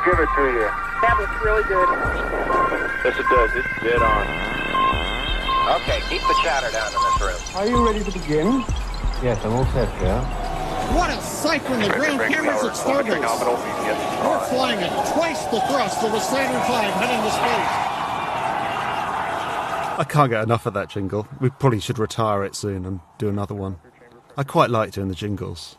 I'll give it to you. That looks really good. Yes, it does. It's dead on. Okay, keep the chatter down in this room. Are you ready to begin? Yes, I'm all set, yeah. What a sight when the ground cameras at Starbase. We're flying at twice the thrust of a Saturn V heading to space. I can't get enough of that jingle. We probably should retire it soon and do another one. I quite like doing the jingles.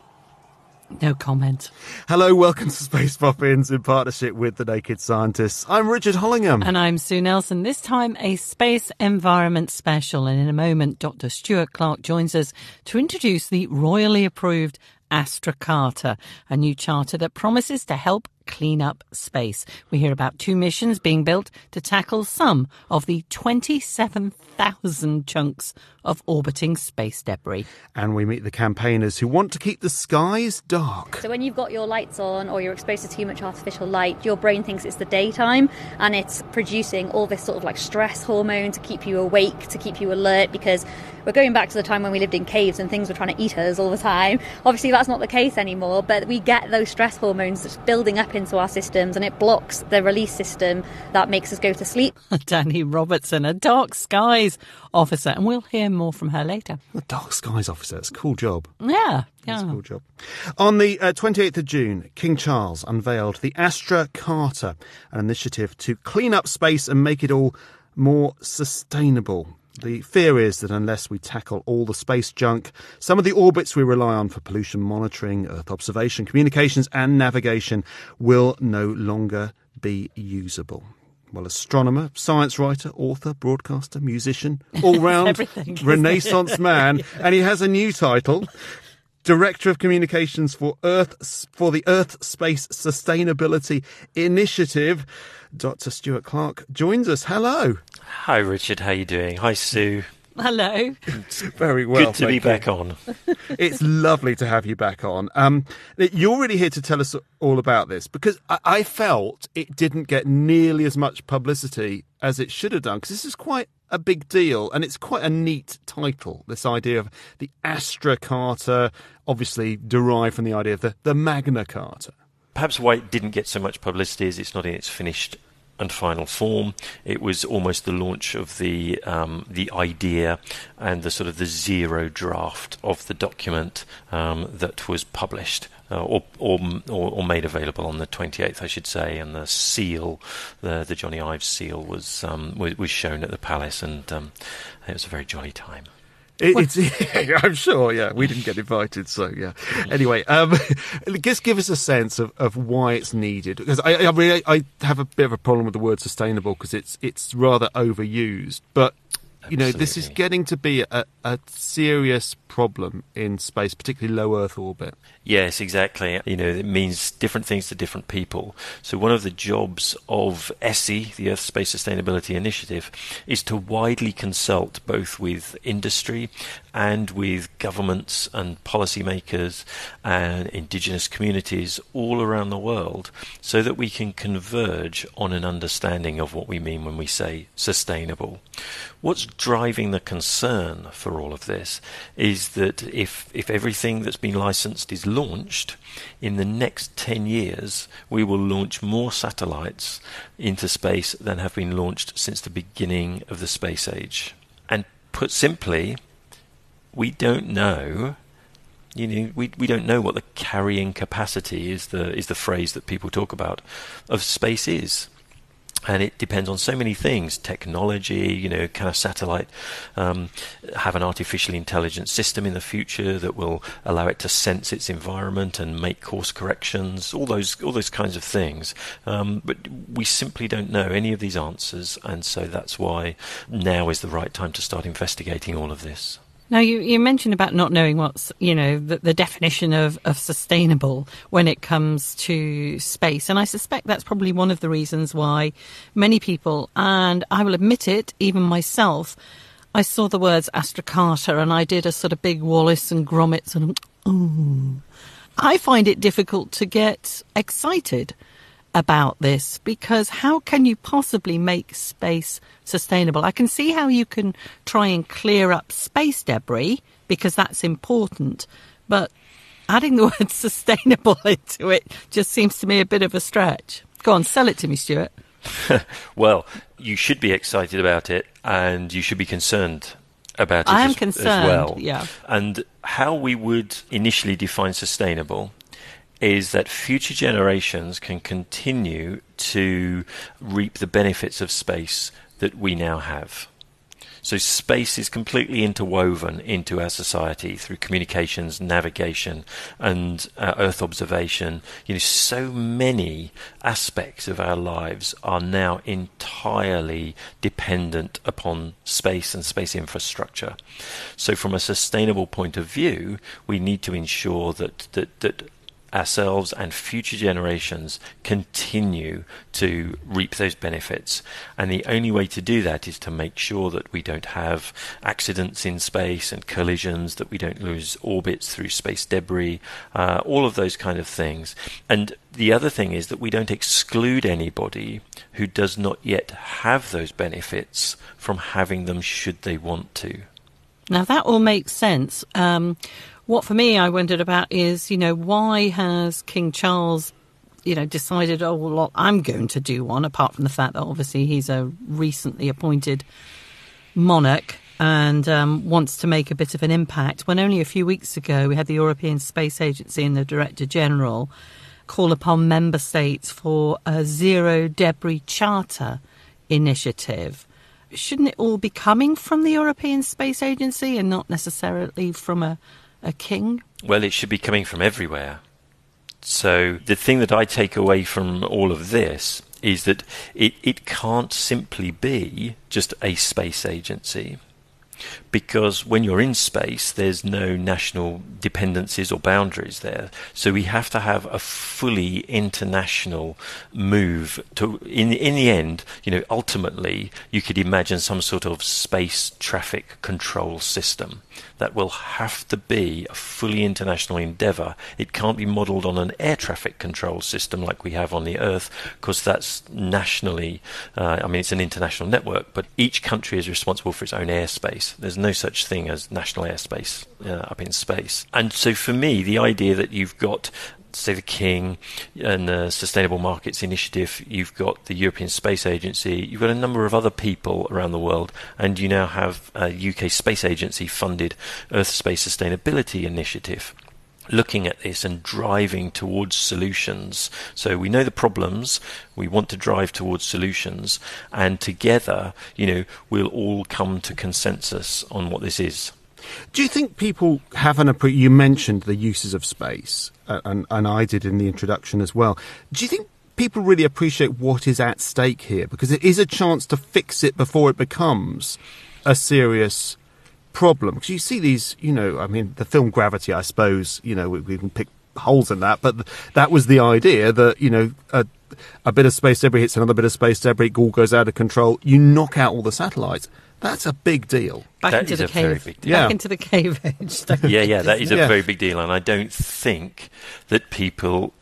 No comment. Hello, welcome to Space Boffins in partnership with The Naked Scientists. I'm Richard Hollingham. And I'm Sue Nelson. This time a space environment special. And in a moment, Dr. Stuart Clark joins us to introduce the royally approved Astra Carta, a new charter that promises to help clean up space. We hear about two missions being built to tackle some of the 27,000 chunks of orbiting space debris. And we meet the campaigners who want to keep the skies dark. So when you've got your lights on or you're exposed to too much artificial light, your brain thinks it's the daytime and it's producing all this sort of like stress hormone to keep you awake, to keep you alert because we're going back to the time when we lived in caves and things were trying to eat us all the time. Obviously that's not the case anymore, but we get those stress hormones building up into our systems and it blocks the release system that makes us go to sleep. Dani Robertson, a dark skies officer, and we'll hear more from her later. The Dark Skies officer, it's a cool job. Yeah, yeah. It's a cool job. On the uh, 28th of June, King Charles unveiled the Astra Carta, an initiative to clean up space and make it all more sustainable. The fear is that unless we tackle all the space junk, some of the orbits we rely on for pollution monitoring, Earth observation, communications, and navigation will no longer be usable. Well, astronomer, science writer, author, broadcaster, musician, all round Renaissance man, and he has a new title. Director of Communications for Earth for the Earth Space Sustainability Initiative, Dr. Stuart Clark joins us. Hello. Hi, Richard. How you doing? Hi, Sue. Hello. Very well. Good to be you. back on. It's lovely to have you back on. Um, you're really here to tell us all about this because I, I felt it didn't get nearly as much publicity as it should have done because this is quite a big deal and it's quite a neat title. This idea of the Astra Carta, obviously derived from the idea of the, the Magna Carta. Perhaps why it didn't get so much publicity is it's not in its finished and final form. It was almost the launch of the um, the idea and the sort of the zero draft of the document um, that was published. Uh, or, or or made available on the 28th, I should say, and the seal, the the Jony Ive's seal, was um, was, was shown at the palace, and um, it was a very jolly time. It, it's, yeah, I'm sure, yeah. We didn't get invited, so yeah. Anyway, um, just give us a sense of, of why it's needed. Because I, I, really, I have a bit of a problem with the word sustainable because it's it's rather overused. But you know, this is getting to be a, a serious problem in space, particularly low Earth orbit. Yes, exactly. You know, it means different things to different people. So one of the jobs of ESSI, the Earth Space Sustainability Initiative, is to widely consult both with industry and with governments and policymakers and indigenous communities all around the world so that we can converge on an understanding of what we mean when we say sustainable. What's driving the concern for all of this is that if if everything that's been licensed is launched, in the next 10 years we will launch more satellites into space than have been launched since the beginning of the space age. And put simply, we don't know you know we we don't know what the carrying capacity is the is the phrase that people talk about of space is and it depends on so many things. Technology you know can a satellite um, have an artificially intelligent system in the future that will allow it to sense its environment and make course corrections? All those all those kinds of things. Um, but we simply don't know any of these answers. And so that's why now is the right time to start investigating all of this Now, you, you mentioned about not knowing what's, you know, the, the definition of, of sustainable when it comes to space. And I suspect that's probably one of the reasons why many people, and I will admit it, even myself, I saw the words Astra Carta and I did a sort of big Wallace and Gromit sort of. I find it difficult to get excited about this because how can you possibly make space sustainable? I can see how you can try and clear up space debris because that's important, but adding the word sustainable into it just seems to me a bit of a stretch. Go on, sell it to me, Stuart. well, you should be excited about it, and you should be concerned about it I am as, concerned, as well. yeah. And how we would initially define sustainable is that future generations can continue to reap the benefits of space that we now have. So space is completely interwoven into our society through communications, navigation, and uh, Earth observation. You know, so many aspects of our lives are now entirely dependent upon space and space infrastructure. So, from a sustainable point of view, we need to ensure that that that ourselves and future generations continue to reap those benefits. And the only way to do that is to make sure that we don't have accidents in space and collisions, that we don't lose orbits through space debris, uh, all of those kind of things. And the other thing is that we don't exclude anybody who does not yet have those benefits from having them should they want to. Now that all makes sense. Um, what for me I wondered about is, you know, why has King Charles, you know, decided, oh, well, I'm going to do one, apart from the fact that obviously he's a recently appointed monarch and um, wants to make a bit of an impact. When only a few weeks ago we had the European Space Agency and the Director General call upon member states for a zero debris charter initiative. Shouldn't it all be coming from the European Space Agency and not necessarily from a, a king? Well, it should be coming from everywhere. So the thing that I take away from all of this is that it, it can't simply be just a space agency. Because when you're in space, there's no national dependencies or boundaries there. So we have to have a fully international move to, in, in the end, you know, ultimately, you could imagine some sort of space traffic control system that will have to be a fully international endeavour. It can't be modelled on an air traffic control system like we have on the Earth, because that's nationally, uh, I mean, it's an international network, but each country is responsible for its own airspace. There's no such thing as national airspace uh, up in space. And so for me, the idea that you've got say the King and the Sustainable Markets Initiative, you've got the European Space Agency, you've got a number of other people around the world, and you now have a UK Space Agency funded Earth Space Sustainability Initiative looking at this and driving towards solutions. So we know the problems, we want to drive towards solutions, and together, you know, we'll all come to consensus on what this is. Do you think people have an appre- You mentioned the uses of space, uh, and, and I did in the introduction as well. Do you think people really appreciate what is at stake here? Because it is a chance to fix it before it becomes a serious problem. Because you see these, you know, I mean, the film Gravity, I suppose, you know, we, we can pick holes in that, but th- that was the idea that, you know, a, a bit of space debris hits another bit of space debris, all goes out of control, you knock out all the satellites. That's a big deal. Back That into is the a very cave. big deal. Back Yeah. into the cave age. yeah, yeah, that is a Yeah. very big deal, and I don't think that people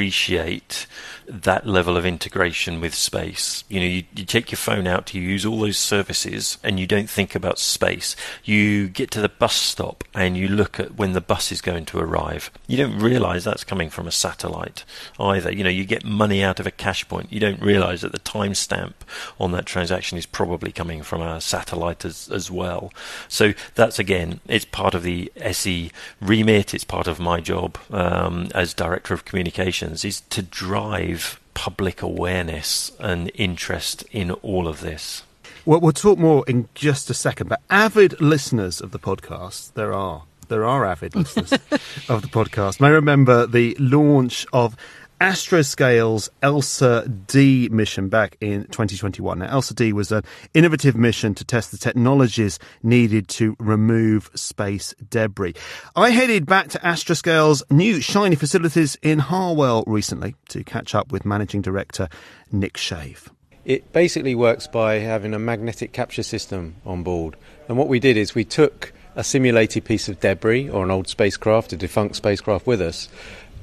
appreciate that level of integration with space. You know, you, you take your phone out, you use all those services, and you don't think about space. You get to the bus stop and you look at when the bus is going to arrive. You don't realise that's coming from a satellite either. You know, you get money out of a cash point. You don't realise that the timestamp on that transaction is probably coming from a satellite as, as well. So that's again, it's part of the ESSI remit. It's part of my job um, as director of communications is to drive public awareness and interest in all of this. Well, we'll talk more in just a second, but avid listeners of the podcast, there are. There are avid listeners of the podcast. May remember the launch of Astroscale's ELSA D mission back in 2021. Now, ELSA D was an innovative mission to test the technologies needed to remove space debris. I headed back to Astroscale's new shiny facilities in Harwell recently to catch up with Managing Director Nick Shave. It basically works by having a magnetic capture system on board. And what we did is we took a simulated piece of debris or an old spacecraft, a defunct spacecraft with us.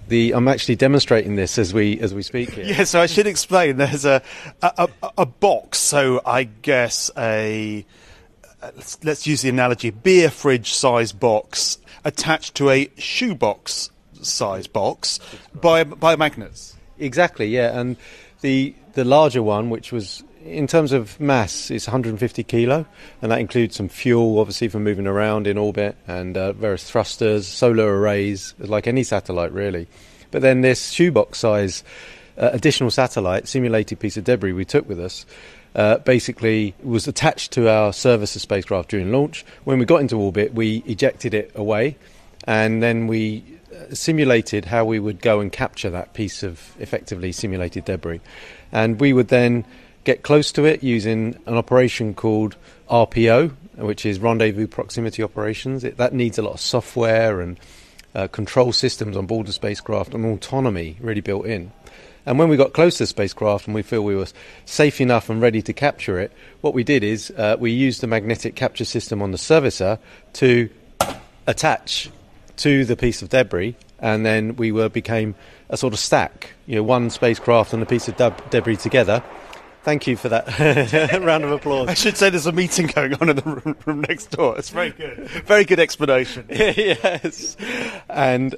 The, I'm actually demonstrating this as we as we speak here. Yeah, so I should explain. There's a a, a, a box. So I guess a uh, let's, let's use the analogy: beer fridge size box attached to a shoebox size box by by magnets. Exactly, yeah. And The the larger one, which was in terms of mass, it's 150 kilo, and that includes some fuel, obviously, for moving around in orbit, and uh, various thrusters, solar arrays, like any satellite, really. But then this shoebox size uh, additional satellite, simulated piece of debris we took with us, uh, basically was attached to our Servicer spacecraft during launch. When we got into orbit, we ejected it away, and then we uh, simulated how we would go and capture that piece of effectively simulated debris. And we would then get close to it using an operation called RPO, which is Rendezvous Proximity Operations. It, that needs a lot of software and uh, control systems on board the spacecraft and autonomy really built in. And when we got close to the spacecraft and we feel we were safe enough and ready to capture it, what we did is uh, we used the magnetic capture system on the servicer to attach to the piece of debris, and then we were became a sort of stack, you know, one spacecraft and a piece of deb- debris together. Thank you for that round of applause. I should say there's a meeting going on in the room, room next door. It's very good. Very good explanation. yes. And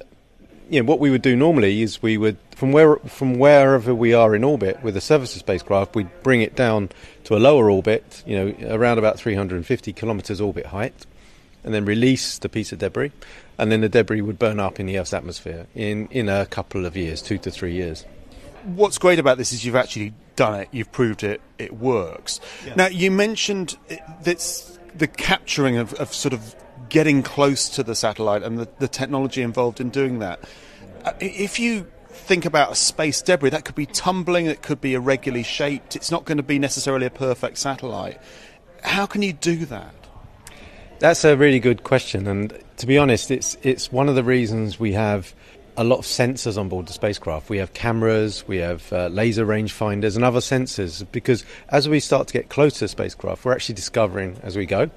you know, what we would do normally is we would from where from wherever we are in orbit with a Servicer spacecraft, we'd bring it down to a lower orbit, you know, around about 350 kilometers orbit height, and then release the piece of debris, and then the debris would burn up in the Earth's atmosphere in in a couple of years, two to three years. What's great about this is you've actually done it. You've proved it. It works. Yeah. Now you mentioned that the capturing of, of sort of getting close to the satellite and the, the technology involved in doing that. Uh, if you think about a space debris, that could be tumbling, it could be irregularly shaped, it's not going to be necessarily a perfect satellite. How can you do that? That's a really good question, and to be honest, it's it's one of the reasons we have a lot of sensors on board the spacecraft. We have cameras, we have uh, laser rangefinders, and other sensors because as we start to get closer to the spacecraft, we're actually discovering as we go.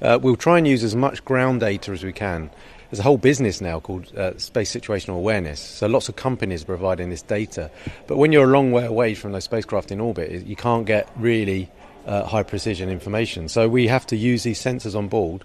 Uh, we'll try and use as much ground data as we can. There's a whole business now called uh, space situational awareness. So lots of companies are providing this data. But when you're a long way away from those spacecraft in orbit, you can't get really uh, high precision information. So we have to use these sensors on board,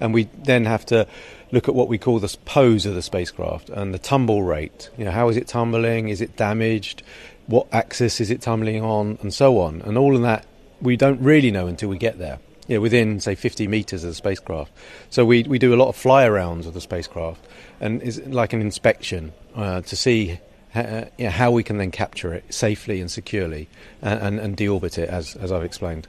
and we then have to look at what we call the pose of the spacecraft and the tumble rate. You know, how is it tumbling? Is it damaged? What axis is it tumbling on? And so on. And all of that we don't really know until we get there you know, within say 50 meters of the spacecraft. So we we do a lot of fly arounds of the spacecraft, and it's like an inspection uh, to see. Uh, how we can then capture it safely and securely and, and, and deorbit it, as, as I've explained.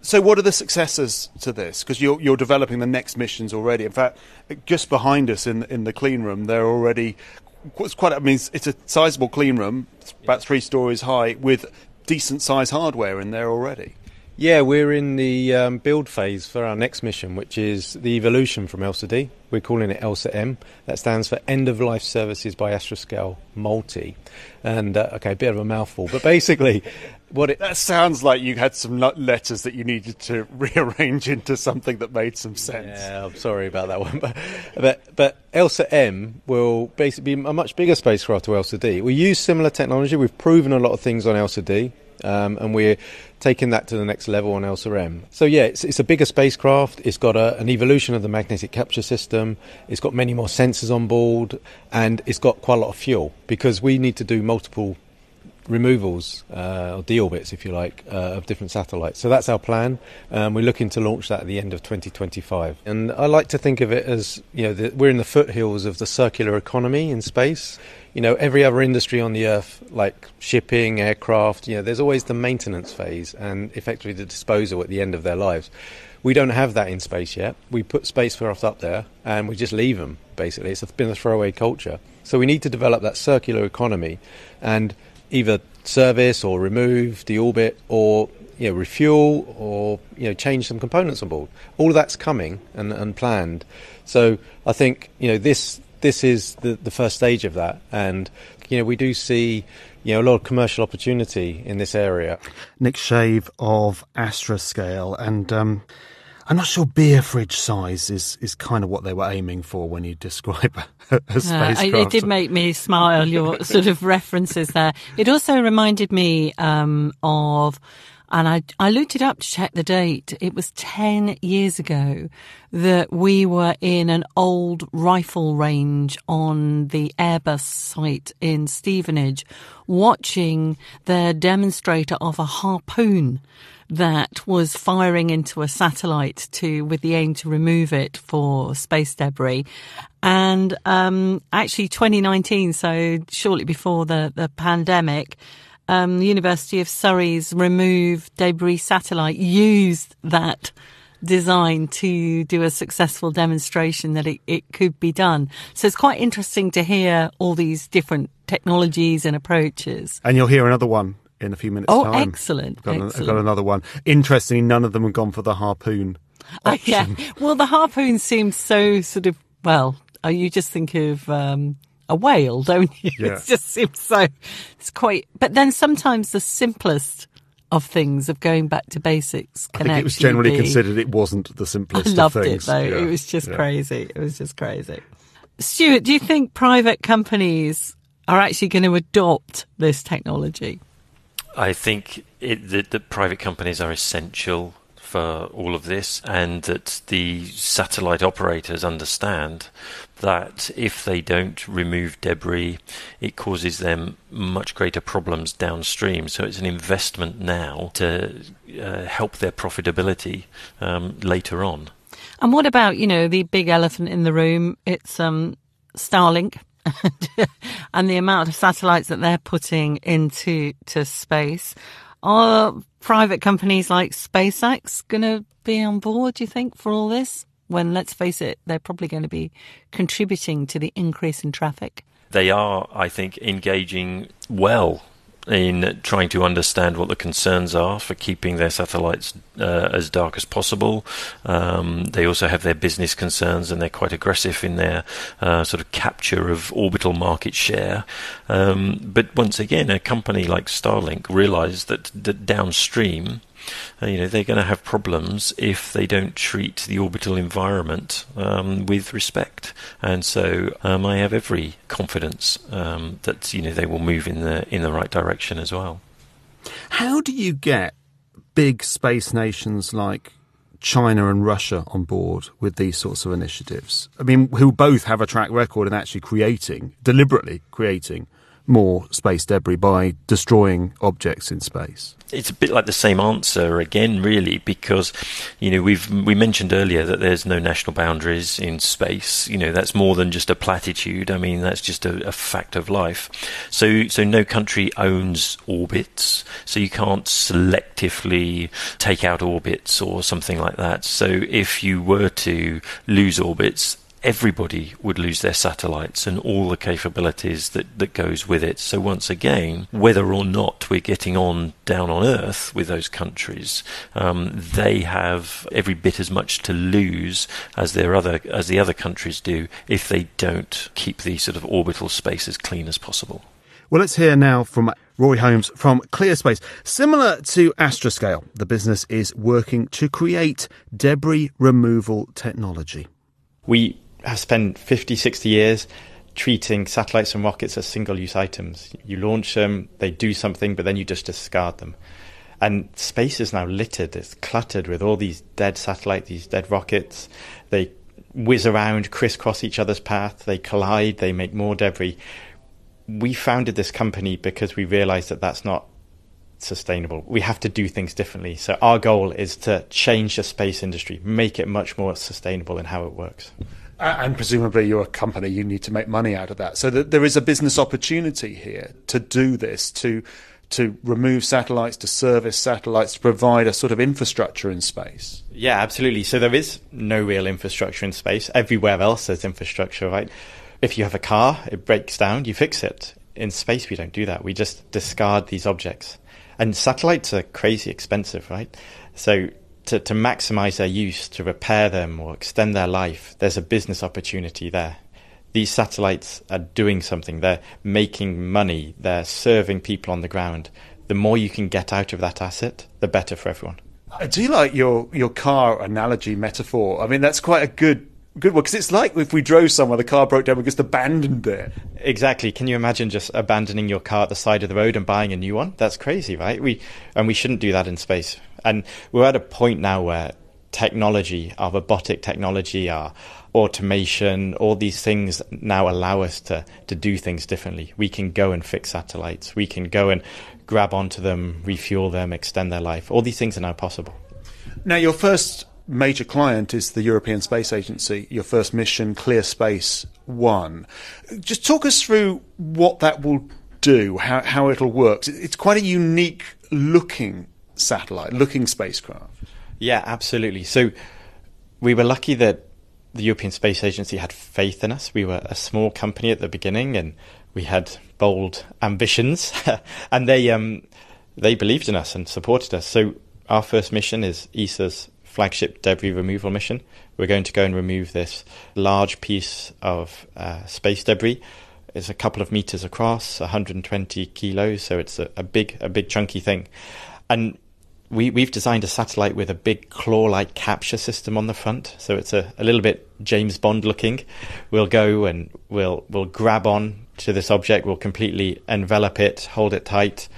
So, what are the successors to this? Because you're, you're developing the next missions already. In fact, just behind us in in the clean room, they're already it's quite. I mean, it's a sizable clean room, it's about three stories high, with decent size hardware in there already. Yeah, we're in the um, build phase for our next mission, which is the evolution from ELSA D. We're calling it ELSA M. That stands for End of Life Services by Astroscale Multi. And, uh, okay, a bit of a mouthful, but basically, what it. That sounds like you had some letters that you needed to rearrange into something that made some sense. Yeah, I'm sorry about that one. But, but, but ELSA M will basically be a much bigger spacecraft to ELSA D. We use similar technology. We've proven a lot of things on ELSA D. Um, and we're taking that to the next level on ELSA-M. So yeah, it's, it's a bigger spacecraft. It's got a, an evolution of the magnetic capture system. It's got many more sensors on board, and it's got quite a lot of fuel because we need to do multiple removals uh, or deorbits, if you like, uh, of different satellites. So that's our plan. Um, we're looking to launch that at the end of 2025. And I like to think of it as you know the, we're in the foothills of the circular economy in space you know, every other industry on the earth, like shipping, aircraft, you know, there's always the maintenance phase and effectively the disposal at the end of their lives. We don't have that in space yet. We put spacecraft up there and we just leave them, basically. It's been a throwaway culture. So we need to develop that circular economy and either service or remove, deorbit, or you know, refuel or you know, change some components on board. All of that's coming and, and planned. So I think you know this this is the, the first stage of that. And, you know, we do see, you know, a lot of commercial opportunity in this area. Nick Shave of Astroscale. And, um, I'm not sure beer fridge size is, is kind of what they were aiming for when you describe a, a spacecraft. Uh, it did make me smile, your sort of references there. It also reminded me um, of And I, I looked it up to check the date. It was 10 years ago that we were in an old rifle range on the Airbus site in Stevenage watching the demonstrator of a harpoon that was firing into a satellite to with the aim to remove it for space debris. And um, actually, 2019, so shortly before the, the pandemic, um, the University of Surrey's Remove Debris satellite used that design to do a successful demonstration that it, it could be done. So it's quite interesting to hear all these different technologies and approaches. And you'll hear another one in a few minutes' oh, time. excellent. I've got, excellent. I've got another one. Interestingly, none of them have gone for the harpoon. Uh, yeah. Well, the harpoon seems so sort of, well, uh, you just think of um, a whale, don't you? Yeah. It just seems so, it's quite, but then sometimes the simplest of things of going back to basics I think it was generally be- considered it wasn't the simplest. I loved of it though. Yeah. It was just Yeah. crazy. It was just crazy. Stuart, do you think private companies are actually going to adopt this technology? I think it, that, private companies are essential for all of this, and that the satellite operators understand that if they don't remove debris, it causes them much greater problems downstream. So it's an investment now to uh, help their profitability um, later on. And what about, you know, the big elephant in the room? It's um, Starlink and the amount of satellites that they're putting into to space. Are private companies like SpaceX going to be on board, do you think, for all this? When, let's face it, they're probably going to be contributing to the increase in traffic. They are, I think, engaging well in trying to understand what the concerns are for keeping their satellites uh, as dark as possible. Um, they also have their business concerns and they're quite aggressive in their uh, sort of capture of orbital market share. Um, but once again, a company like Starlink realized that, that downstream, you know, they're going to have problems if they don't treat the orbital environment um, with respect. And so, um, I have every confidence um, that you know they will move in the in the right direction as well. How do you get big space nations like China and Russia on board with these sorts of initiatives? I mean, who both have a track record in actually creating, deliberately creating more space debris by destroying objects in space. It's a bit like the same answer again, really, because you know we've we mentioned earlier that there's no national boundaries in space. You know that's more than just a platitude. I mean that's just a, a fact of life. So so no country owns orbits, so you can't selectively take out orbits or something like that. So if you were to lose orbits, everybody would lose their satellites and all the capabilities that, that goes with it. So once again, whether or not we're getting on down on Earth with those countries, um, they have every bit as much to lose as their other as the other countries do if they don't keep the sort of orbital space as clean as possible. Well, let's hear now from Rory Holmes from ClearSpace. Similar to Astroscale, the business is working to create debris removal technology. We have spent 50, 60 years treating satellites and rockets as single use items. You launch them, they do something, but then you just discard them. And space is now littered, it's cluttered with all these dead satellites, these dead rockets. They whiz around, crisscross each other's path, they collide, they make more debris. We founded this company because we realized that that's not sustainable. We have to do things differently. So our goal is to change the space industry, make it much more sustainable in how it works. And presumably, you're a company, you need to make money out of that. So that there is a business opportunity here to do this, to to remove satellites, to service satellites, to provide a sort of infrastructure in space. Yeah, absolutely. So there is no real infrastructure in space. Everywhere else there's infrastructure, right? If you have a car, it breaks down, you fix it. In space, we don't do that. We just discard these objects. And satellites are crazy expensive, right? So to, to maximize their use, to repair them or extend their life, there's a business opportunity there. These satellites are doing something. They're making money. They're serving people on the ground. The more you can get out of that asset, the better for everyone. I do like your your car analogy metaphor. I mean, that's quite a good good one because it's like if we drove somewhere, the car broke down, we just abandoned it. Exactly. Can you imagine just abandoning your car at the side of the road and buying a new one? That's crazy, right? We and we shouldn't do that in space. And we're at a point now where technology, our robotic technology, our automation, all these things now allow us to, to do things differently. We can go and fix satellites. We can go and grab onto them, refuel them, extend their life. All these things are now possible. Now, your first major client is the European Space Agency, your first mission, Clear Space One. Just talk us through what that will do, how, how it'll work. It's quite a unique looking satellite, looking spacecraft. Yeah, absolutely. So we were lucky that the European Space Agency had faith in us. We were a small company at the beginning and we had bold ambitions and they um, they believed in us and supported us. So our first mission is ESA's flagship debris removal mission. We're going to go and remove this large piece of uh, space debris. It's a couple of meters across, 120 kilos, so it's a, a big, a big chunky thing. And we, we've designed a satellite with a big claw-like capture system on the front, so it's a, a little bit James Bond looking. We'll go and we'll we'll grab on to this object, we'll completely envelop it, hold it tight,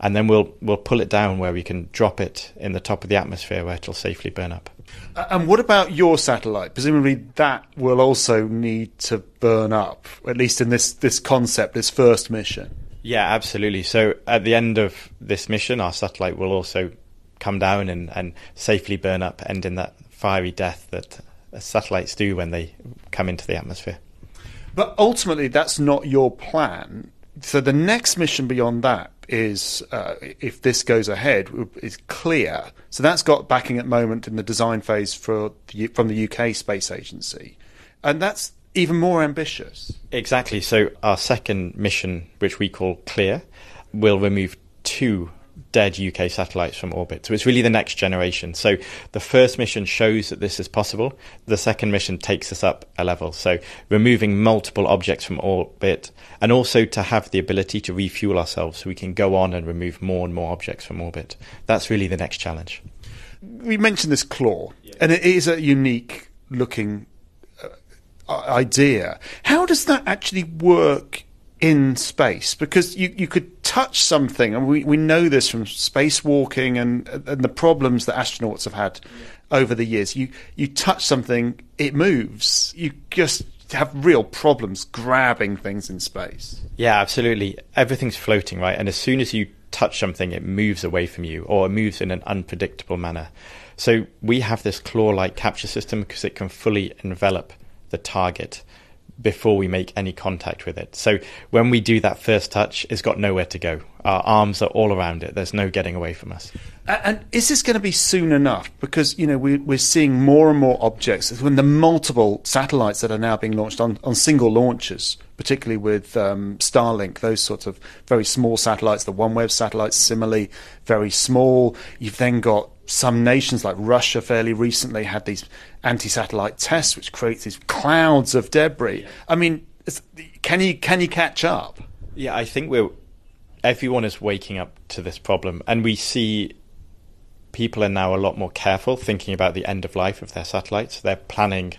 and then we'll we'll pull it down where we can drop it in the top of the atmosphere where it'll safely burn up. And what about your satellite? Presumably that will also need to burn up, at least in this this concept, this first mission. Yeah, absolutely. So at the end of this mission, our satellite will also come down and, and safely burn up, ending that fiery death that satellites do when they come into the atmosphere. But ultimately, that's not your plan. So the next mission beyond that is, uh, if this goes ahead, is clear. So that's got backing at the moment in the design phase for the, from the UK Space Agency, and that's even more ambitious. Exactly. So our second mission, which we call Clear, will remove two dead UK satellites from orbit. So it's really the next generation. So the first mission shows that this is possible. The second mission takes us up a level. So removing multiple objects from orbit and also to have the ability to refuel ourselves so we can go on and remove more and more objects from orbit. That's really the next challenge. We mentioned this claw, and it is a unique looking uh, idea. How does that actually work in space because you, you could touch something, and we, we know this from spacewalking and and the problems that astronauts have had over the years. You you touch something, it moves. You just have real problems grabbing things in space. Yeah, absolutely. Everything's floating, right? And as soon as you touch something, it moves away from you or it moves in an unpredictable manner. So we have this claw-like capture system because it can fully envelop the target before we make any contact with it. So when we do that first touch, it's got nowhere to go. Our arms are all around it. There's no getting away from us. And is this going to be soon enough? Because you know we, we're seeing more and more objects. When the multiple satellites that are now being launched on, on single launches, particularly with um, Starlink, those sorts of very small satellites, the OneWeb satellites, similarly very small. You've then got some nations like Russia fairly recently had these anti-satellite tests, which creates these clouds of debris. I mean, can you can you catch up? Yeah, I think we're everyone is waking up to this problem, and we see people are now a lot more careful, thinking about the end of life of their satellites. They're planning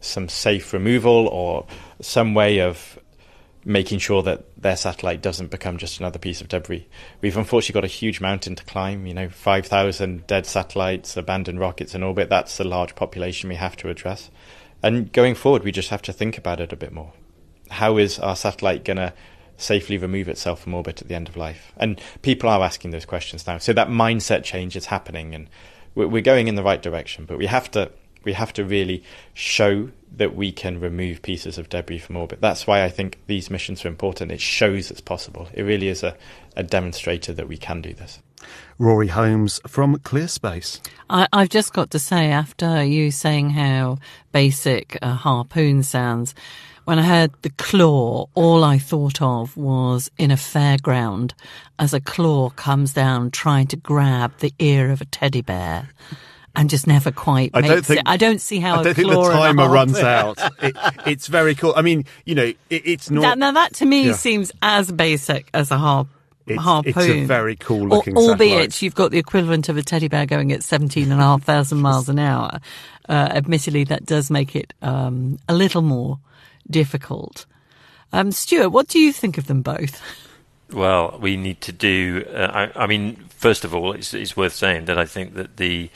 some safe removal or some way of making sure that their satellite doesn't become just another piece of debris. We've unfortunately got a huge mountain to climb, you know, 5,000 dead satellites, abandoned rockets in orbit. That's a large population we have to address. And going forward, we just have to think about it a bit more. How is our satellite going to safely remove itself from orbit at the end of life? And people are asking those questions now. So that mindset change is happening and we're going in the right direction, but we have to we have to really show that we can remove pieces of debris from orbit. That's why I think these missions are important. It shows it's possible. It really is a, a demonstrator that we can do this. Rory Holmes from Clear ClearSpace. I, have just got to say, after you saying how basic a harpoon sounds, when I heard the claw, all I thought of was in a fairground as a claw comes down trying to grab the ear of a teddy bear and just never quite I don't think, it. I don't see how I don't think the timer runs out. It, it's very cool. I mean, you know, it, it's not. That, now that to me yeah. seems as basic as a harp It's, harpoon. it's a very cool looking albeit satellite. you've got the equivalent of a teddy bear going at 17,500 miles an hour. Uh, admittedly, that does make it um, a little more difficult. Um, Stuart, what do you think of them both? Well, we need to do. Uh, I, I, mean, first of all, it's, it's, worth saying that I think that the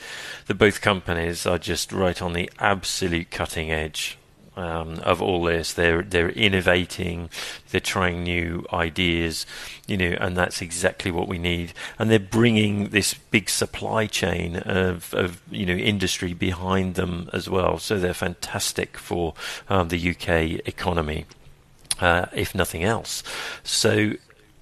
the both companies are just right on the absolute cutting edge um, of all this. They're they're innovating, they're trying new ideas, you know, and that's exactly what we need. And they're bringing this big supply chain of, of you know industry behind them as well. So they're fantastic for um, the UK economy, uh, if nothing else. So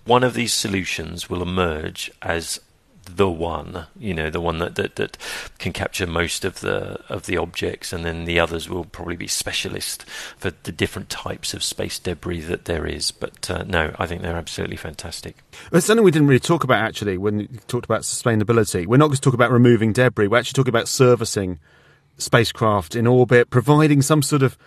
one of these solutions will emerge as the one, you know, the one that, that, that can capture most of the of the objects, and then the others will probably be specialist for the different types of space debris that there is. But uh, no, I think they're absolutely fantastic. It's something we didn't really talk about actually when we talked about sustainability. We're not just talking about removing debris. We're actually talking about servicing spacecraft in orbit, providing some sort of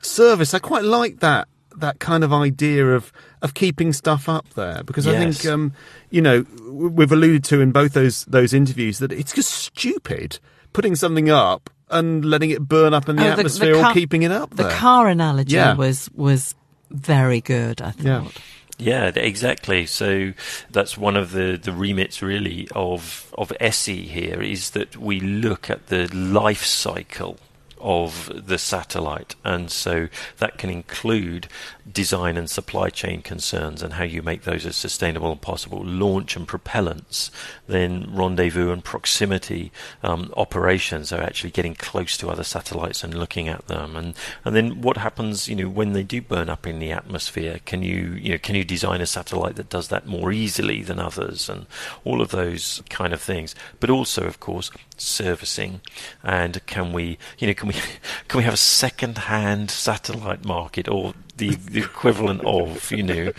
service. I quite like that that kind of idea of of keeping stuff up there because yes. I think um, you know we've alluded to in both those those interviews that it's just stupid putting something up and letting it burn up in the oh, atmosphere the, the car, or keeping it up. The car analogy yeah. was was very good. I thought. Yeah. Yeah, exactly. So that's one of the, the remits really of of ESSI here is that we look at the life cycle of the satellite. And so that can include design and supply chain concerns and how you make those as sustainable as possible, launch and propellants, then rendezvous and proximity um, operations are actually getting close to other satellites and looking at them. And, and then what happens, you know, when they do burn up in the atmosphere? Can you, you know, can you design a satellite that does that more easily than others and all of those kind of things? But also, of course, servicing and can we, you know, can we can we have a second-hand satellite market or the, the equivalent of, you know?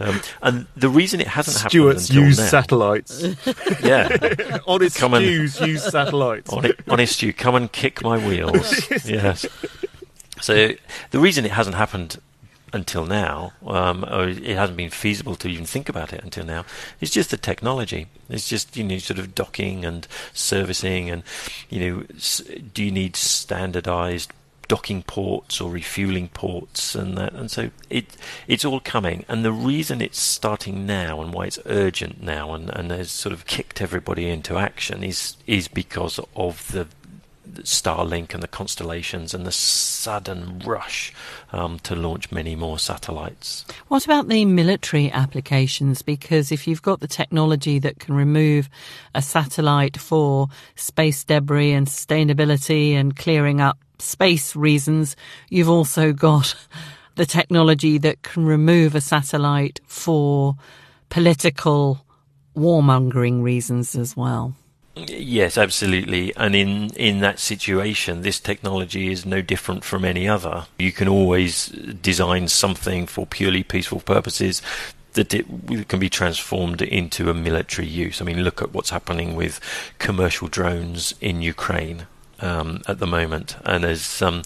Um, and the reason it hasn't happened, Stuart's happened use now, satellites. Yeah, honest come Stews and, use satellites. Honest Stew, come and kick my wheels. yes. So the reason it hasn't happened until now, um, or it hasn't been feasible to even think about it until now. It's just the technology. It's just you know sort of docking and servicing, and you know, do you need standardized docking ports or refueling ports and that, and so it it's all coming. And the reason it's starting now and why it's urgent now and and has sort of kicked everybody into action is is because of the Starlink and the constellations and the sudden rush um, to launch many more satellites. What about the military applications? Because if you've got the technology that can remove a satellite for space debris and sustainability and clearing up space reasons, you've also got the technology that can remove a satellite for political warmongering reasons as well. Yes, absolutely. And in, in that situation, this technology is no different from any other. You can always design something for purely peaceful purposes that it can be transformed into a military use. I mean, look at what's happening with commercial drones in Ukraine. Um, at the moment. And as um,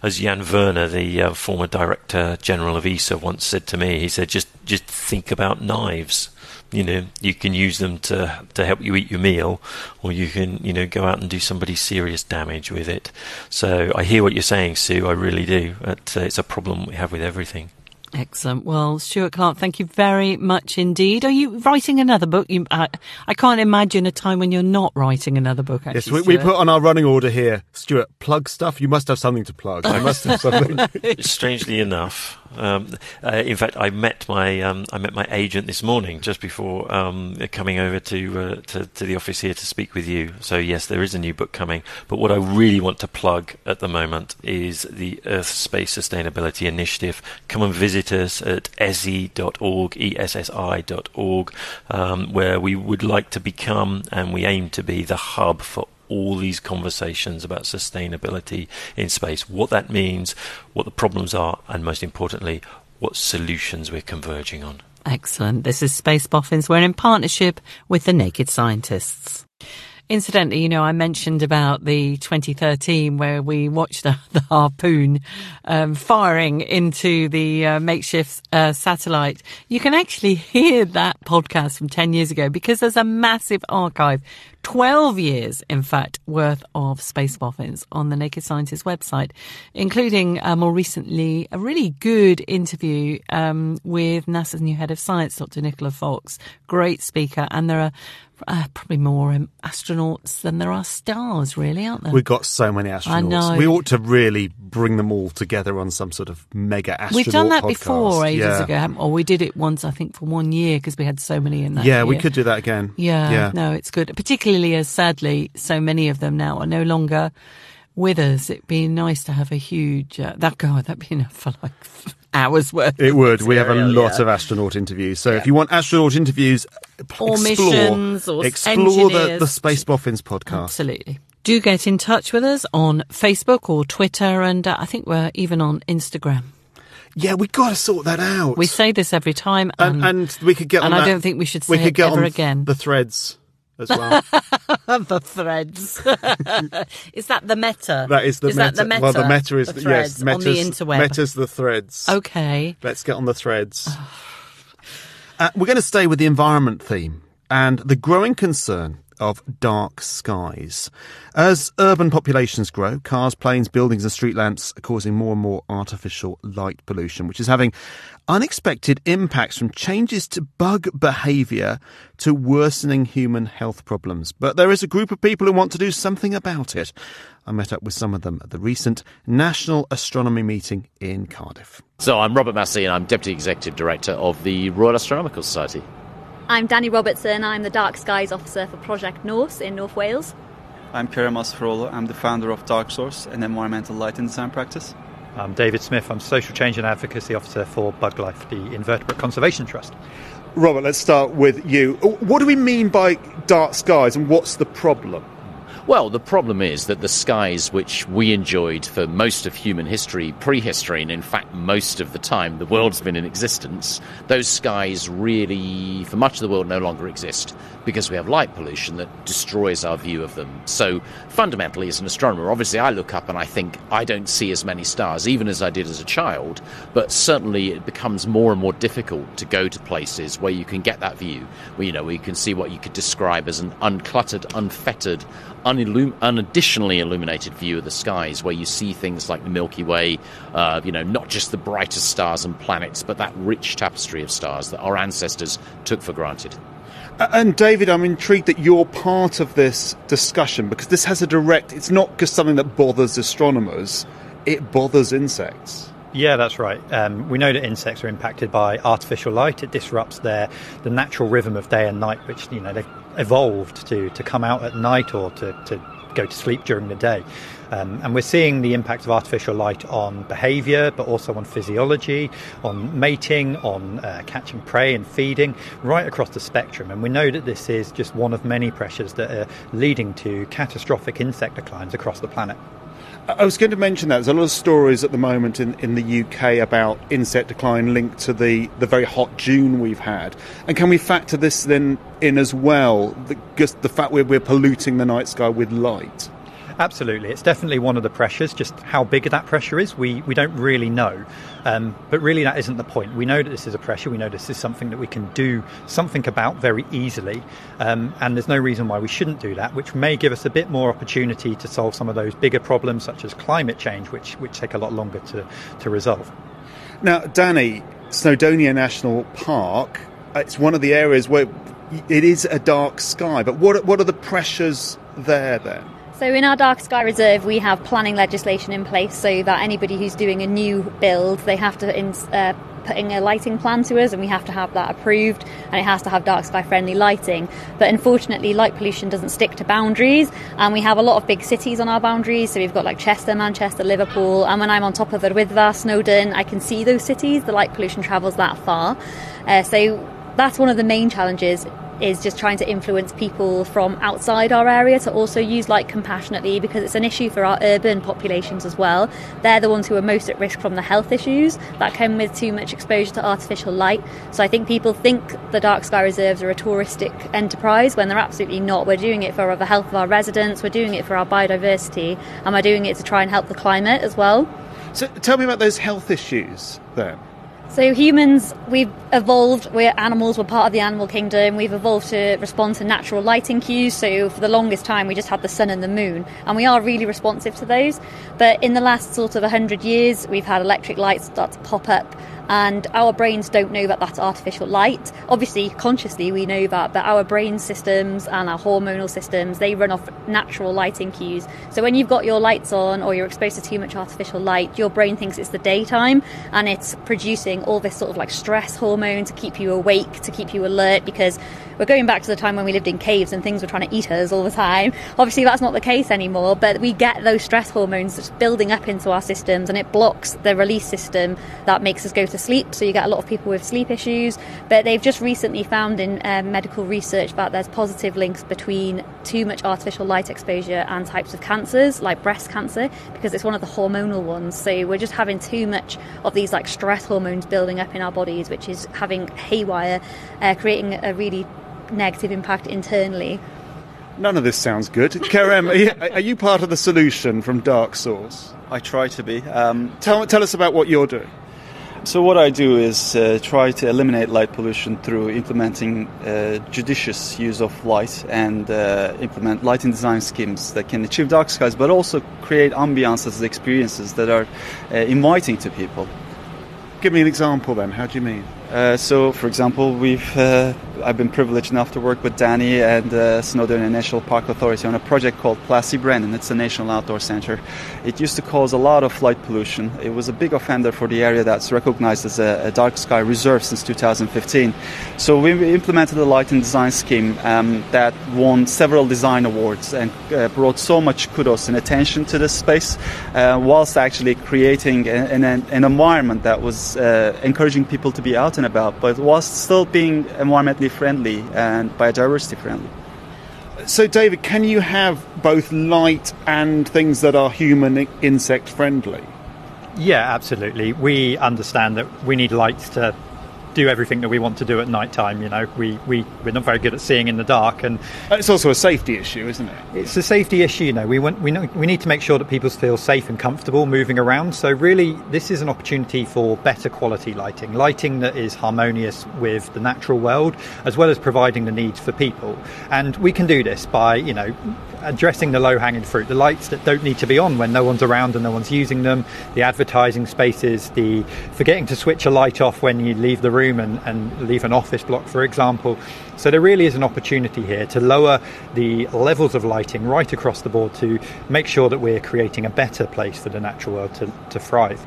as Jan Wörner, the uh, former director general of ESA, once said to me, he said, "Just just think about knives you know you can use them to to help you eat your meal or you can you know go out and do somebody serious damage with it so i hear what you're saying sue i really do it's, uh, it's a problem we have with everything Excellent. Well, Stuart Clark, thank you very much indeed. Are you writing another book? You, I, I can't imagine a time when you're not writing another book. Actually, yes, we, we, put on our running order here, Stuart. Plug stuff. You must have something to plug. You must have something. Strangely enough, um, uh, in fact, I met my um, I met my agent this morning just before um, coming over to, uh, to, to the office here to speak with you. So yes, there is a new book coming. But what I really want to plug at the moment is the Earth Space Sustainability Initiative. Come and visit us at essi.org, essi.org, um, where we would like to become and we aim to be the hub for all these conversations about sustainability in space, what that means, what the problems are, and most importantly, what solutions we're converging on. Excellent. This is Space Boffins. We're in partnership with the Naked Scientists. Incidentally, you know, I mentioned about the 2013 where we watched the, the harpoon um, firing into the uh, makeshift uh, satellite. You can actually hear that podcast from 10 years ago because there's a massive archive 12 years, in fact, worth of space boffins on the Naked Scientist website, including uh, more recently a really good interview um, with NASA's new head of science, Dr. Nicola Fox. Great speaker. And there are uh, probably more um, astronauts than there are stars, really, aren't there? We've got so many astronauts. I know. We ought to really bring them all together on some sort of mega astronaut We've done that podcast. before ages yeah. ago, haven't we? or we did it once, I think, for one year because we had so many in that. Yeah, we could do that again. Yeah, Yeah. no, it's good. Particularly as sadly, so many of them now are no longer with us. It'd be nice to have a huge uh, that God, that'd be enough for like hours worth. It would. We have a lot yeah. of astronaut interviews. So if you want astronaut interviews, Or explore, missions, or explore the, the Space Boffins podcast. Absolutely. Do get in touch with us on Facebook or Twitter, and uh, I think we're even on Instagram. Yeah, we got to sort that out. We say this every time, and, and, and we could get and on I that- don't think we should we say could it get ever on again. The threads as well. the threads. is that the meta? That is the is meta. That the meta. Well, the meta is the the, threads yes, meta's, on the interweb. Meta's the threads. Okay. Let's get on the threads. uh, we're going to stay with the environment theme and the growing concern of dark skies. As urban populations grow, cars, planes, buildings, and street lamps are causing more and more artificial light pollution, which is having unexpected impacts from changes to bug behaviour to worsening human health problems. But there is a group of people who want to do something about it. I met up with some of them at the recent National Astronomy meeting in Cardiff. So I'm Robert Massey and I'm Deputy Executive Director of the Royal Astronomical Society. I'm Dani Robertson. I'm the Dark Skies Officer for Project Nos in North Wales. I'm Kerem Asfuroglu. I'm the founder of Dark Source, an environmental light and design practice. I'm David Smith. I'm Social Change and Advocacy Officer for BugLife, the Invertebrate Conservation Trust. Robert, let's start with you. What do we mean by dark skies and what's the problem? Well, the problem is that the skies which we enjoyed for most of human history, prehistory, and in fact most of the time the world's been in existence, those skies really, for much of the world, no longer exist because we have light pollution that destroys our view of them. So, fundamentally, as an astronomer, obviously I look up and I think I don't see as many stars, even as I did as a child, but certainly it becomes more and more difficult to go to places where you can get that view, where, you know, where you can see what you could describe as an uncluttered, unfettered, unillum- unadditionally illuminated view of the skies, where you see things like the Milky Way, uh, you know, not just the brightest stars and planets, but that rich tapestry of stars that our ancestors took for granted. And David, I'm intrigued that you're part of this discussion because this has a direct, it's not just something that bothers astronomers, it bothers insects. Yeah, that's right. Um, we know that insects are impacted by artificial light. It disrupts their the natural rhythm of day and night, which you know they've evolved to to come out at night or to, to go to sleep during the day. Um, and we're seeing the impact of artificial light on behaviour, but also on physiology, on mating, on uh, catching prey and feeding, right across the spectrum. And we know that this is just one of many pressures that are leading to catastrophic insect declines across the planet. I was going to mention that there's a lot of stories at the moment in, in the UK about insect decline linked to the, the very hot June we've had. And can we factor this then in as well? The, just the fact we're, we're polluting the night sky with light. Absolutely, it's definitely one of the pressures. Just how big that pressure is, we, we don't really know. Um, but really, that isn't the point. We know that this is a pressure. We know this is something that we can do something about very easily, um, and there's no reason why we shouldn't do that. Which may give us a bit more opportunity to solve some of those bigger problems, such as climate change, which which take a lot longer to to resolve. Now, Dani, Snowdonia National Park, it's one of the areas where it is a dark sky. But what, what are the pressures there then? So, in our Dark Sky Reserve, we have planning legislation in place so that anybody who's doing a new build, they have to ins- uh, put in a lighting plan to us, and we have to have that approved, and it has to have dark sky friendly lighting. But unfortunately, light pollution doesn't stick to boundaries, and we have a lot of big cities on our boundaries. So we've got like Chester, Manchester, Liverpool, and when I'm on top of Yr Wyddfa, Snowdon, I can see those cities. The light pollution travels that far, uh, so that's one of the main challenges is just trying to influence people from outside our area to also use light compassionately because it's an issue for our urban populations as well. They're the ones who are most at risk from the health issues that come with too much exposure to artificial light. So I think people think the dark sky reserves are a touristic enterprise when they're absolutely not. We're doing it for the health of our residents, we're doing it for our biodiversity, and we're doing it to try and help the climate as well. So tell me about those health issues then. So humans, we've evolved. We're animals. We're part of the animal kingdom. We've evolved to respond to natural lighting cues. So for the longest time, we just had the sun and the moon, and we are really responsive to those. But in the last sort of hundred years, we've had electric lights start to pop up, and our brains don't know that that's artificial light. Obviously, consciously we know that, but our brain systems and our hormonal systems they run off natural lighting cues. So when you've got your lights on or you're exposed to too much artificial light, your brain thinks it's the daytime and it's producing all this sort of like stress hormone to keep you awake, to keep you alert because we're going back to the time when we lived in caves and things were trying to eat us all the time. Obviously, that's not the case anymore, but we get those stress hormones building up into our systems and it blocks the release system that makes us go to sleep. So you get a lot of people with sleep issues. But they've just recently found in um, medical research that there's positive links between too much artificial light exposure and types of cancers like breast cancer because it's one of the hormonal ones. So we're just having too much of these like stress hormones building up in our bodies, which is having haywire, uh, creating a really negative impact internally. None of this sounds good. Kerem, are, you, are you part of the solution from Dark Source? I try to be. Um, tell, tell us about what you're doing. So what I do is uh, try to eliminate light pollution through implementing uh, judicious use of light and uh, implement lighting design schemes that can achieve dark skies, but also create ambiances, and experiences that are uh, inviting to people. Give me an example then. How do you mean? Uh, so, for example, we've uh, I've been privileged enough to work with Dani and uh, Snowdonia National Park Authority on a project called Plas y Brenin. It's a national outdoor center. It used to cause a lot of light pollution. It was a big offender for the area that's recognized as a, a dark sky reserve since 2015. So we implemented a light and design scheme um, that won several design awards and uh, brought so much kudos and attention to this space, uh, whilst actually creating an, an, an environment that was uh, encouraging people to be out and about, but whilst still being environmentally friendly and biodiversity friendly. So, David, can you have both light and things that are human insect friendly? Yeah, absolutely. We understand that we need light to do everything that we want to do at night time. You know, we, we, we're not very good at seeing in the dark. And it's also a safety issue, isn't it? It's a safety issue. You know, we, want, we, know, we need to make sure that people feel safe and comfortable moving around. So, really, this is an opportunity for better quality lighting, lighting that is harmonious with the natural world, as well as providing the needs for people. And we can do this by, you know, addressing the low hanging fruit, the lights that don't need to be on when no one's around and no one's using them, the advertising spaces, the forgetting to switch a light off when you leave the room and, and leave an office block, for example. So there really is an opportunity here to lower the levels of lighting right across the board to make sure that we're creating a better place for the natural world to, to thrive.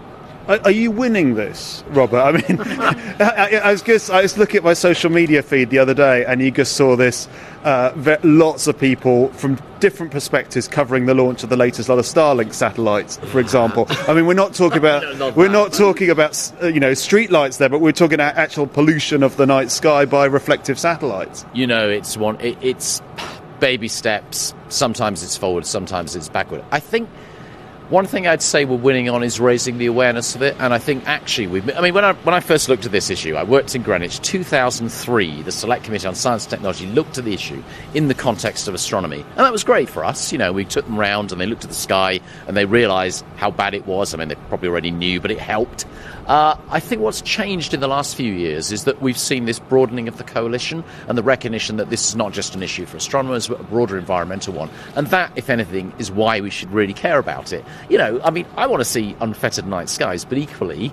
Are, you winning this, Robert? I mean, I, I, was just I was looking at my social media feed the other day, and you just saw this. Uh, lots of people from different perspectives covering the launch of the latest lot of Starlink satellites, for example. I mean, we're not talking about no, not we're that. not talking about uh, you know street lights there, but we're talking about actual pollution of the night sky by reflective satellites. You know, it's one. It, it's baby steps. Sometimes it's forward, sometimes it's backward. I think one thing I'd say we're winning on is raising the awareness of it, and I think actually we've. I mean, when I when I first looked at this issue, I worked in Greenwich, 2003. The Select Committee on Science and Technology looked at the issue in the context of astronomy, and that was great for us. You know, we took them round and they looked at the sky and they realised how bad it was. I mean, they probably already knew, but it helped. Uh, I think what's changed in the last few years is that we've seen this broadening of the coalition and the recognition that this is not just an issue for astronomers, but a broader environmental one. And that, if anything, is why we should really care about it. You know, I mean, I want to see unfettered night skies, but equally,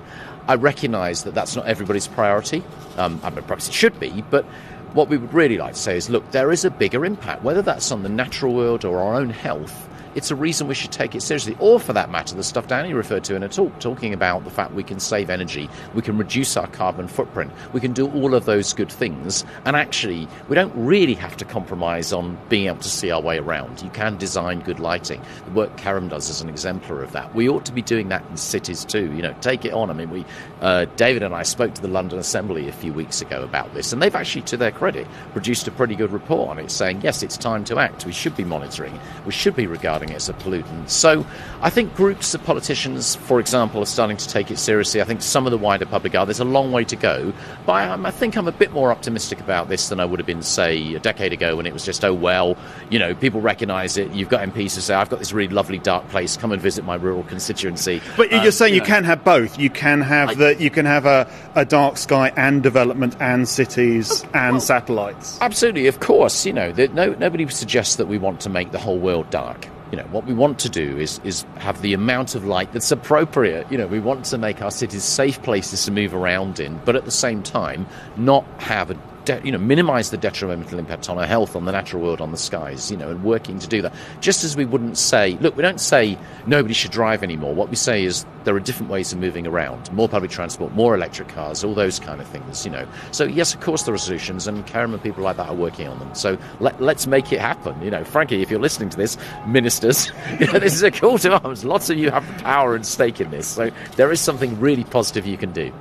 I recognise that that's not everybody's priority. Um, I mean, perhaps it should be, but what we would really like to say is look, there is a bigger impact, whether that's on the natural world or our own health it's a reason we should take it seriously. Or, for that matter, the stuff Dani referred to in a talk, talking about the fact we can save energy, we can reduce our carbon footprint, we can do all of those good things, and actually, we don't really have to compromise on being able to see our way around. You can design good lighting. The work Kerem does is an exemplar of that. We ought to be doing that in cities too. You know, take it on. I mean, we, uh, David and I spoke to the London Assembly a few weeks ago about this, and they've actually, to their credit, produced a pretty good report on it, saying yes, it's time to act. We should be monitoring. We should be regarding it as a pollutant. So, I think groups of politicians, for example, are starting to take it seriously. I think some of the wider public are. There's a long way to go, but I, I think I'm a bit more optimistic about this than I would have been, say, a decade ago when it was just, oh well, you know, people recognise it. You've got MPs who say, I've got this really lovely dark place. Come and visit my rural constituency. But you're Um, saying you, know. can have both. You can have the you can have a, a dark sky and development and cities and satellites. Absolutely, of course. You know, that no, nobody suggests that we want to make the whole world dark. You know, what we want to do is is have the amount of light that's appropriate. You know, we want to make our cities safe places to move around in, but at the same time, not have a de- you know minimize the detrimental impact on our health, on the natural world, on the skies. You know, and working to do that. Just as we wouldn't say, look, we don't say nobody should drive anymore. What we say is there are different ways of moving around, more public transport, more electric cars, all those kind of things. You know, so yes, of course there are solutions, and Kerem and people like that are working on them. So let, let's make it happen. You know, frankly, if you're listening to this, ministers, you know, this is a call to arms. Lots of you have the power and stake in this, so there is something really positive you can do.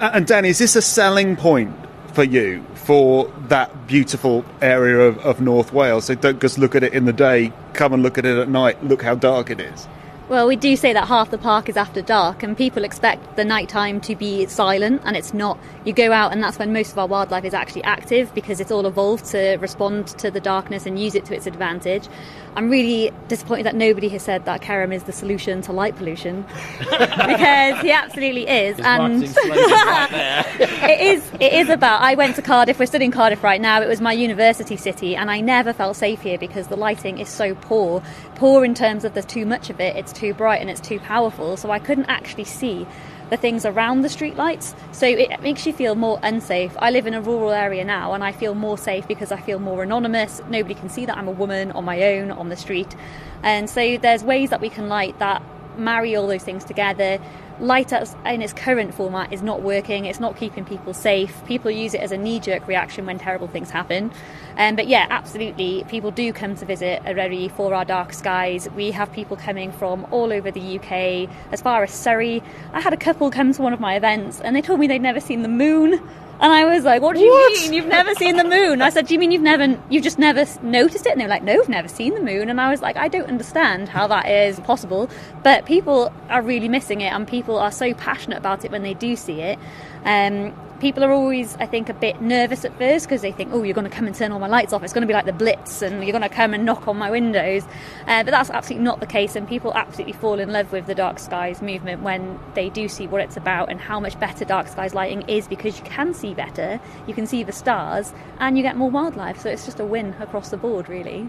Uh, and Dani, is this a selling point for you for that beautiful area of, of North Wales? So don't just look at it in the day. Come and look at it at night. Look how dark it is. Well, we do say that half the park is after dark, and people expect the nighttime to be silent, and it's not. You go out, and that's when most of our wildlife is actually active because it's all evolved to respond to the darkness and use it to its advantage. I'm really disappointed that nobody has said that Kerem is the solution to light pollution because he absolutely is. and it is it is about I went to Cardiff, we're studying Cardiff right now. It was my university city and I never felt safe here because the lighting is so poor. Poor in terms of there's too much of it, it's too bright and it's too powerful, so I couldn't actually see the things around the streetlights. So it makes you feel more unsafe. I live in a rural area now and I feel more safe because I feel more anonymous. Nobody can see that I'm a woman on my own on the street. And so there's ways that we can light that marry all those things together. Light as in its current format is not working. It's not keeping people safe. People use it as a knee-jerk reaction when terrible things happen. Um, but yeah, absolutely, people do come to visit Eryri for our dark skies. We have people coming from all over the UK, as far as Surrey. I had a couple come to one of my events, and they told me they'd never seen the moon. And I was like, "What do you mean you've never seen the moon?" I said, "Do you mean you've never, you've just never noticed it?" And they were like, "No, I've never seen the moon." And I was like, "I don't understand how that is possible." But people are really missing it, and people are so passionate about it when they do see it. Um, people are always, I think, a bit nervous at first because they think, "Oh, you're going to come and turn all my lights off. It's going to be like the Blitz, and you're going to come and knock on my windows." Uh, but that's absolutely not the case, and people absolutely fall in love with the dark skies movement when they do see what it's about and how much better dark skies lighting is because you can see better, you can see the stars, and you get more wildlife. So it's just a win across the board, really.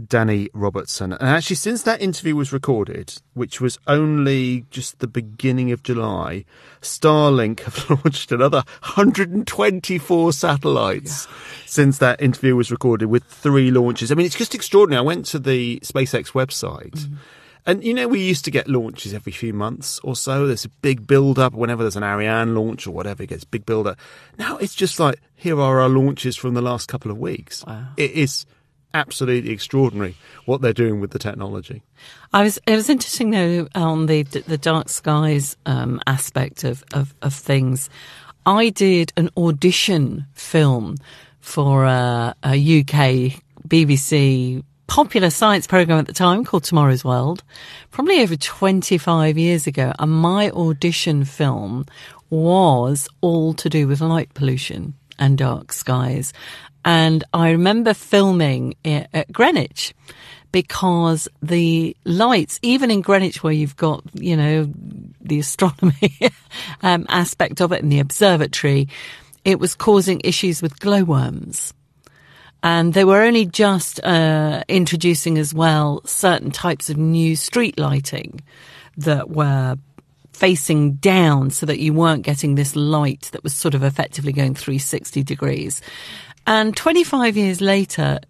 Dani Robertson. And actually, since that interview was recorded, which was only just the beginning of July, Starlink have launched another 124 satellites since that interview was recorded with three launches. I mean, it's just extraordinary. I went to the SpaceX website. Mm-hmm. And you know, we used to get launches every few months or so. There's a big build up whenever there's an Ariane launch or whatever, it gets big build up. Now it's just like, here are our launches from the last couple of weeks. It is absolutely extraordinary what they're doing with the technology. I was. It was interesting though on the the dark skies um, aspect of, of of things. I did an audition film for a, a UK BBC popular science program at the time called Tomorrow's World, probably over 25 years ago. And my audition film was all to do with light pollution and dark skies. And I remember filming at Greenwich because the lights, even in Greenwich where you've got, you know, the astronomy um, aspect of it and the observatory, it was causing issues with glowworms. And they were only just uh, introducing as well certain types of new street lighting that were facing down so that you weren't getting this light that was sort of effectively going 360 degrees. And 25 years later,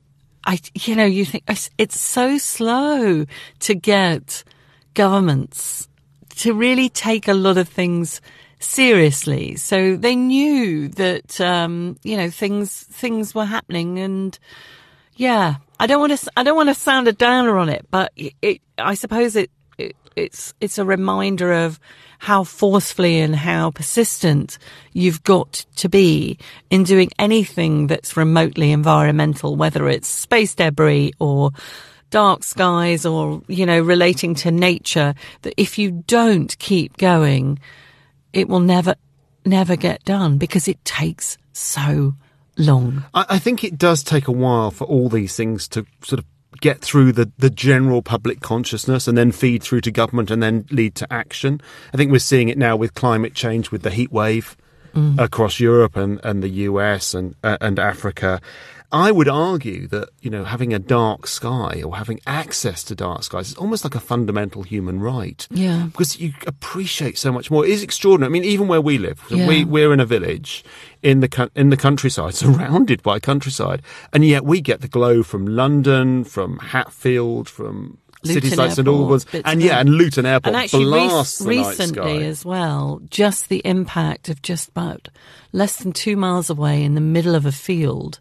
I, you know, you think it's, so slow to get governments to really take a lot of things seriously. So they knew that, um, you know, things, things were happening and yeah, I don't want to, I don't want to sound a downer on it, but it, it I suppose it, it, it's, it's a reminder of how forcefully and how persistent you've got to be in doing anything that's remotely environmental, whether it's space debris or dark skies or, you know, relating to nature, that if you don't keep going, it will never, never get done because it takes so long. I, I think it does take a while for all these things to sort of get through the, the general public consciousness and then feed through to government and then lead to action. I think we're seeing it now with climate change, with the heat wave Mm. across Europe and, and the US and uh, and Africa. I would argue that you know having a dark sky or having access to dark skies is almost like a fundamental human right. Yeah. because you appreciate so much more. It is extraordinary. I mean, even where we live, Yeah. we we're in a village in the in the countryside, surrounded by countryside, and yet we get the glow from London, from Hatfield, from cities Luton like St Airport, Albans, and yeah, and Luton Airport and actually the night recently as well, just the impact of just about less than two miles away in the middle of a field,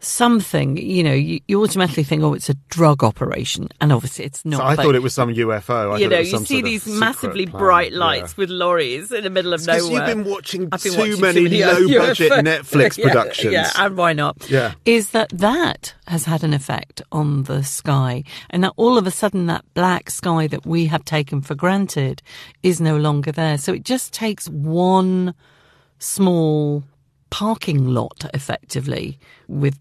something, you know, you, you automatically think, oh, it's a drug operation. And obviously it's not. So I thought it was some UFO. I you know, you see these massively bright Yeah. lights with lorries in the middle of nowhere. you've been watching been too watching many low-budget Netflix Yeah, productions. Yeah, and why not? Yeah. Is that that has had an effect on the sky, and that all of a sudden that black sky that we have taken for granted is no longer there. So it just takes one small parking lot, effectively, with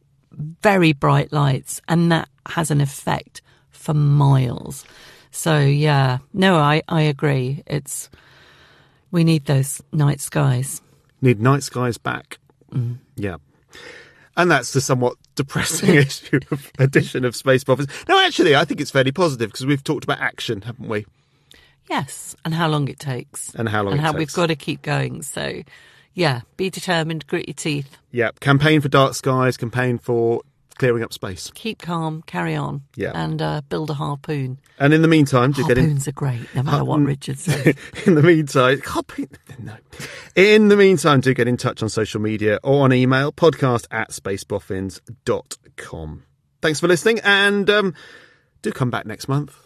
very bright lights, and that has an effect for miles. So yeah, no, I I agree. It's we need those night skies. Need night skies back. Mm. Yeah. And that's the somewhat depressing issue of edition of Space Boffins. No, actually, I think it's fairly positive because we've talked about action, haven't we? Yes, and how long it takes, And how long and how takes. we've got to keep going. So, yeah, be determined, grit your teeth, Yeah. Campaign for dark skies, campaign for clearing up space. keep calm, carry on, Yeah. and uh, build a harpoon. And in the meantime, do get in. Harpoons are great, no matter what Richard says. in the meantime, harpoon- no. In the meantime, do get in touch on social media or on email, podcast at spaceboffins.com. Thanks for listening and um, do come back next month.